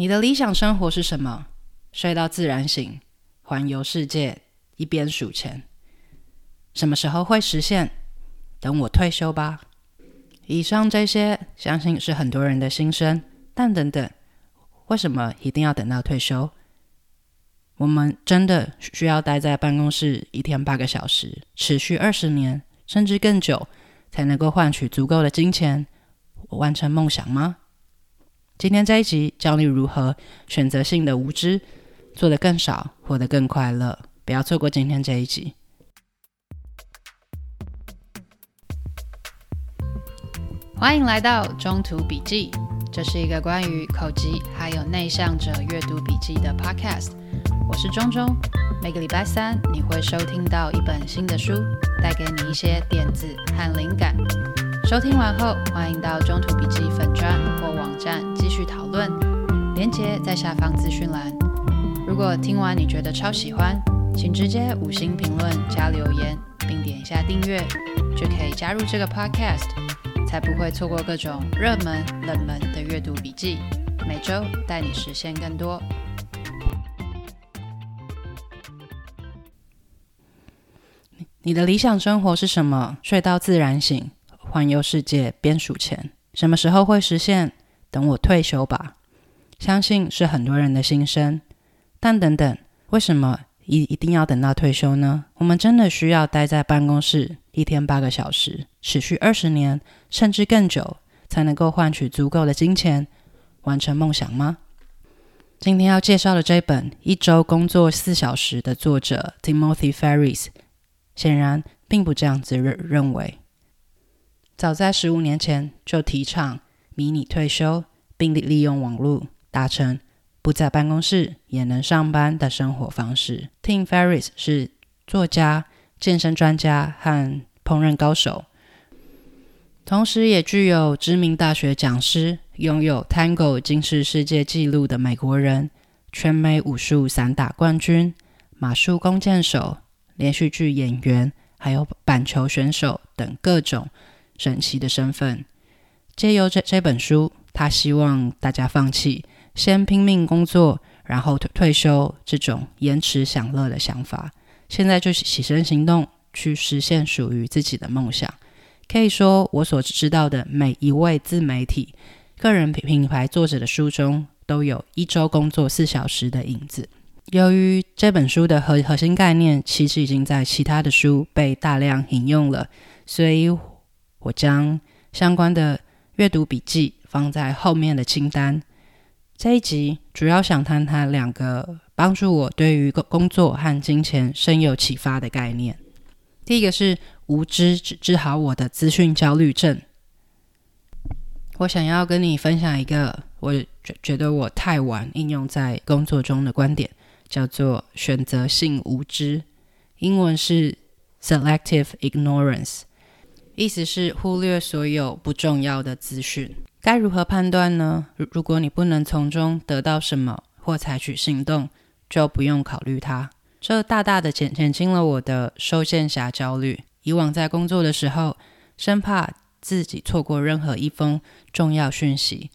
你的理想生活是什么？睡到自然醒，环游世界，一边数钱。什么时候会实现？等我退休吧。以上这些，相信是很多人的心声。但等等，为什么一定要等到退休？我们真的需要待在办公室一天八个小时，持续二十年，甚至更久，才能够换取足够的金钱，完成梦想吗？今天这一集教你如何选择性的无知，做得更少，活得更快乐。不要错过今天这一集。欢迎来到中途笔记，这是一个关于口吃还有内向者阅读笔记的 podcast。我是中中，每个礼拜三你会收听到一本新的书，带给你一些点子和灵感。收听完后，欢迎到中途笔记粉专或网站继续讨论，连接在下方资讯栏。如果听完你觉得超喜欢，请直接五星评论加留言，并点一下订阅，就可以加入这个 podcast，才不会错过各种热门、冷门的阅读笔记。每周带你实现更多。你的理想生活是什么？睡到自然醒。环游世界边数钱，什么时候会实现？等我退休吧。相信是很多人的心声。但等等，为什么一一定要等到退休呢？我们真的需要待在办公室一天八个小时，持续二十年甚至更久，才能够换取足够的金钱，完成梦想吗？今天要介绍的这本《一周工作四小时》的作者 Timothy Ferriss，显然并不这样子认认为。早在十五年前就提倡迷你退休，并利用网络达成不在办公室也能上班的生活方式。Tim Ferriss 是作家、健身专家和烹饪高手，同时也具有知名大学讲师、拥有 Tango 金氏世界纪录的美国人、全美武术散打冠军、马术弓箭手、连续剧演员，还有板球选手等各种。神奇的身份，借由这这本书，他希望大家放弃先拼命工作，然后退退休这种延迟享乐的想法，现在就起身行动，去实现属于自己的梦想。可以说，我所知道的每一位自媒体、个人品牌作者的书中，都有一周工作四小时的影子。由于这本书的核核心概念，其实已经在其他的书被大量引用了，所以。我将相关的阅读笔记放在后面的清单。这一集主要想谈谈两个帮助我对于工工作和金钱深有启发的概念。第一个是无知治治好我的资讯焦虑症。我想要跟你分享一个我觉觉得我太晚应用在工作中的观点，叫做选择性无知，英文是 selective ignorance。意思是忽略所有不重要的资讯，该如何判断呢？如如果你不能从中得到什么或采取行动，就不用考虑它。这大大的减减轻了我的收件侠焦虑。以往在工作的时候，生怕自己错过任何一封重要讯息。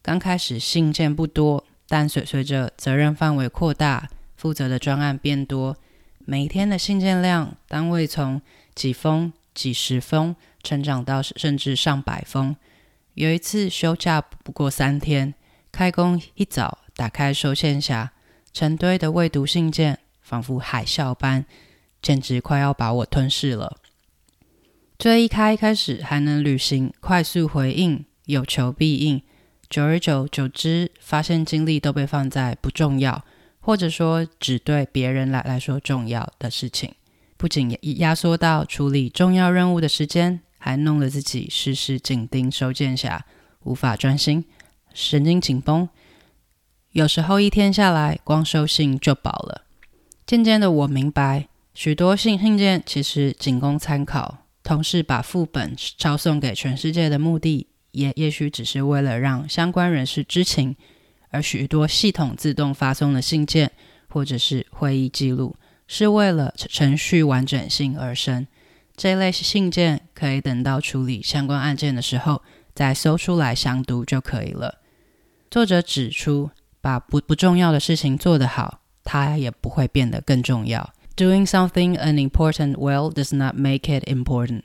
刚开始信件不多，但随随着责任范围扩大，负责的专案变多，每一天的信件量单位从几封。几十封，成长到甚至上百封。有一次休假不过三天，开工一早打开收件匣，成堆的未读信件，仿佛海啸般，简直快要把我吞噬了。最一开开始还能履行快速回应，有求必应，久而久久之，发现精力都被放在不重要，或者说只对别人来来说重要的事情。不仅压缩到处理重要任务的时间，还弄得自己时时紧盯收件匣，无法专心，神经紧绷。有时候一天下来，光收信就饱了。渐渐的，我明白，许多信信件其实仅供参考。同事把副本抄送给全世界的目的，也也许只是为了让相关人士知情。而许多系统自动发送的信件，或者是会议记录。是为了程序完整性而生。这类信件可以等到处理相关案件的时候再搜出来详读就可以了。作者指出，把不不重要的事情做得好，它也不会变得更重要。Doing something unimportant well does not make it important。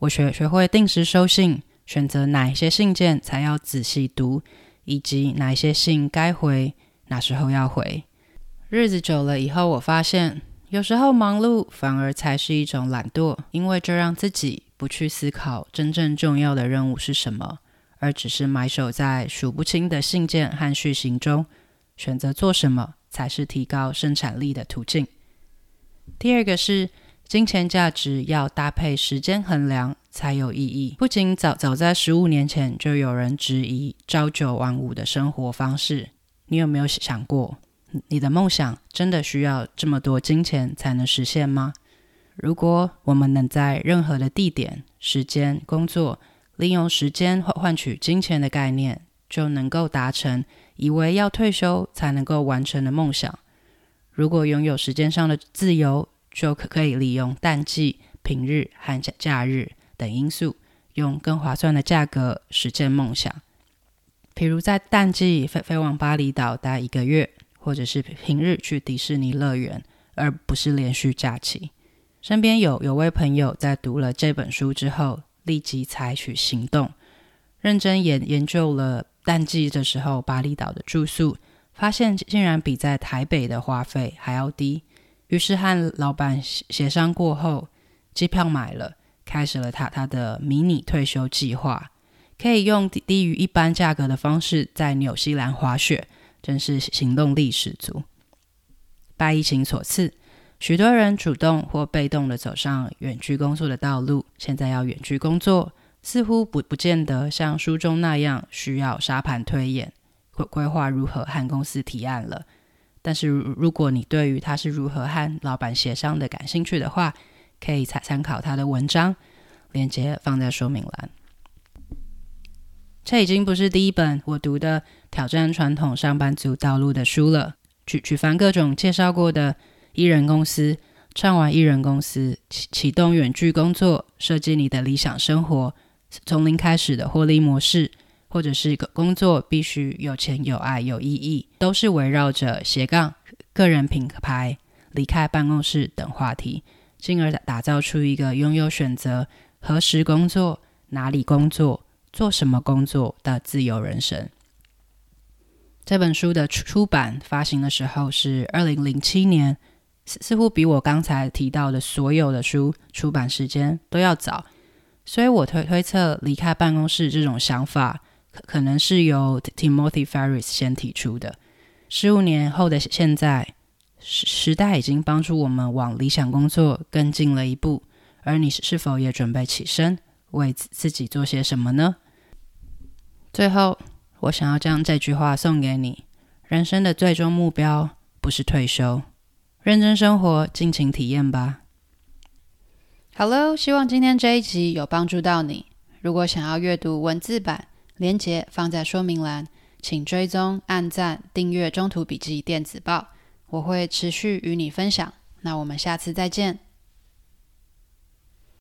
我学学会定时收信，选择哪一些信件才要仔细读，以及哪一些信该回，哪时候要回。日子久了以后，我发现有时候忙碌反而才是一种懒惰，因为这让自己不去思考真正重要的任务是什么，而只是埋首在数不清的信件和讯息中，选择做什么才是提高生产力的途径。第二个是金钱价值要搭配时间衡量才有意义。不仅早早在十五年前就有人质疑朝九晚五的生活方式，你有没有想过，你的梦想真的需要这么多金钱才能实现吗？如果我们能在任何的地点、时间工作，利用时间换换取金钱的概念，就能够达成以为要退休才能够完成的梦想。如果拥有时间上的自由，就可可以利用淡季、平日和假假日等因素，用更划算的价格实现梦想。譬如在淡季飞飞往巴厘岛待一个月，或者是平日去迪士尼乐园，而不是连续假期。身边有有位朋友在读了这本书之后，立即采取行动，认真研研究了淡季的时候巴厘岛的住宿。发现竟然比在台北的花费还要低，于是和老板协商过后，机票买了，开始了他他的迷你退休计划，可以用低于一般价格的方式在纽西兰滑雪，真是行动力十足。拜疫情所赐，许多人主动或被动的走上远距工作的道路。现在要远距工作，似乎不不见得像书中那样需要沙盘推演。规划如何和公司提案了，但是如果你对于他是如何和老板协商的感兴趣的话，可以参参考他的文章，链接放在说明栏。这已经不是第一本我读的挑战传统上班族道路的书了，举举凡各种介绍过的艺人公司、创完艺人公司、启启动远距工作、设计你的理想生活、从零开始的获利模式。或者是工作必须有钱、有爱、有意义，都是围绕着斜杠、个人品牌、离开办公室等话题，进而打造出一个拥有选择何时工作、哪里工作、做什么工作的自由人生。这本书的出版发行的时候是二零零七年，似乎比我刚才提到的所有的书出版时间都要早，所以我推推测离开办公室这种想法。可可能是由 Timothy Ferris 先提出的。十五年后的现在，时时代已经帮助我们往理想工作更近了一步。而你是否也准备起身，为自己做些什么呢？最后，我想要将这句话送给你：人生的最终目标不是退休，认真生活，尽情体验吧。Hello，希望今天这一集有帮助到你。如果想要阅读文字版，连接放在说明栏，请追踪、按赞、订阅《中途笔记电子报》，我会持续与你分享。那我们下次再见。